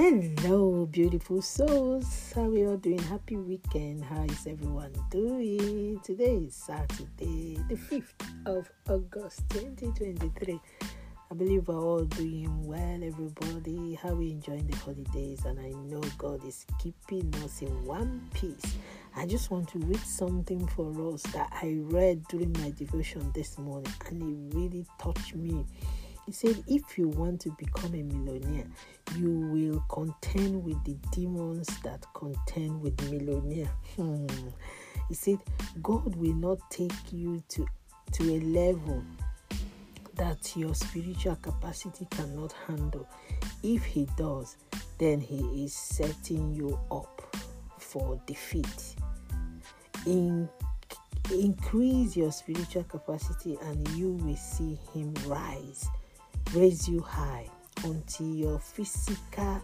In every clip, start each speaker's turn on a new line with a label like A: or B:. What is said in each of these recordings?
A: Hello, beautiful souls. How are we all doing? Happy weekend. How is everyone doing? Today is Saturday, the 5th of August 2023. I believe we're all doing well, everybody. How are we enjoying the holidays, and I know God is keeping us in one piece. I just want to read something for us that I read during my devotion this morning, and it really touched me. He said, If you want to become a millionaire, you will contend with the demons that contend with millionaire. Hmm. He said, God will not take you to, to a level that your spiritual capacity cannot handle. If He does, then He is setting you up for defeat. In, increase your spiritual capacity, and you will see Him rise raise you high until your physical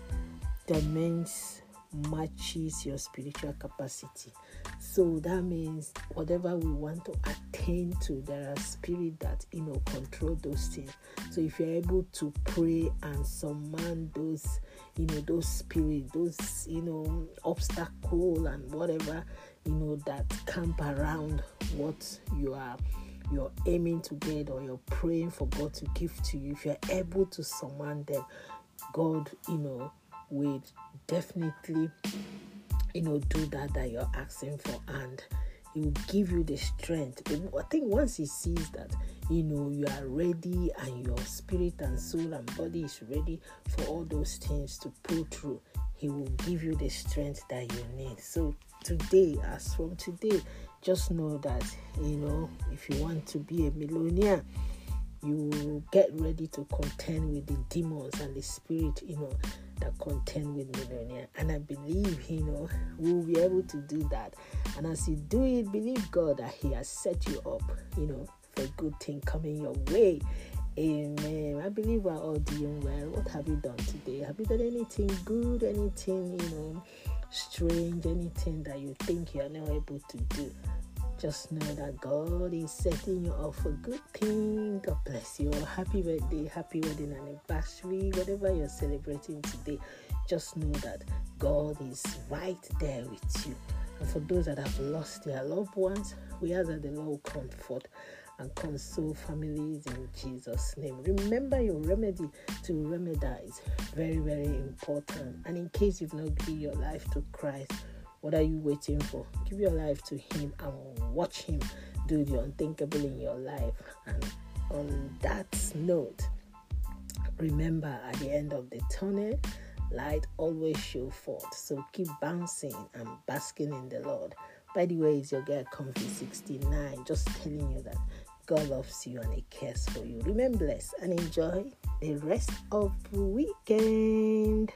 A: dimensions matches your spiritual capacity. So that means whatever we want to attain to, there are spirit that you know control those things. So if you're able to pray and summon those, you know, those spirit, those you know obstacle and whatever you know that camp around what you are you're aiming to get or you're praying for God to give to you, if you're able to summon them, God, you know, will definitely, you know, do that that you're asking for and he will give you the strength. I think once he sees that, you know, you are ready and your spirit and soul and body is ready for all those things to pull through, he will give you the strength that you need. So today, as from today, just know that you know if you want to be a millionaire you get ready to contend with the demons and the spirit you know that contend with millionaire and i believe you know we'll be able to do that and as you do it believe god that he has set you up you know for good thing coming your way Amen. I believe we're all doing well. What have you done today? Have you done anything good? Anything, you know, strange? Anything that you think you're not able to do? Just know that God is setting you up for good thing. God bless you. Happy birthday, happy wedding anniversary, whatever you're celebrating today. Just know that God is right there with you. And for those that have lost their loved ones, we ask that the Lord comfort and console families in Jesus' name. Remember your remedy to remedize. Very, very important. And in case you've not given your life to Christ, what are you waiting for? Give your life to Him and watch Him do the unthinkable in your life. And on that note, remember at the end of the tunnel, light always show forth. So keep bouncing and basking in the Lord. By the way, it's your girl Comfy 69, just telling you that God loves you and He cares for you. Remain blessed and enjoy the rest of the weekend.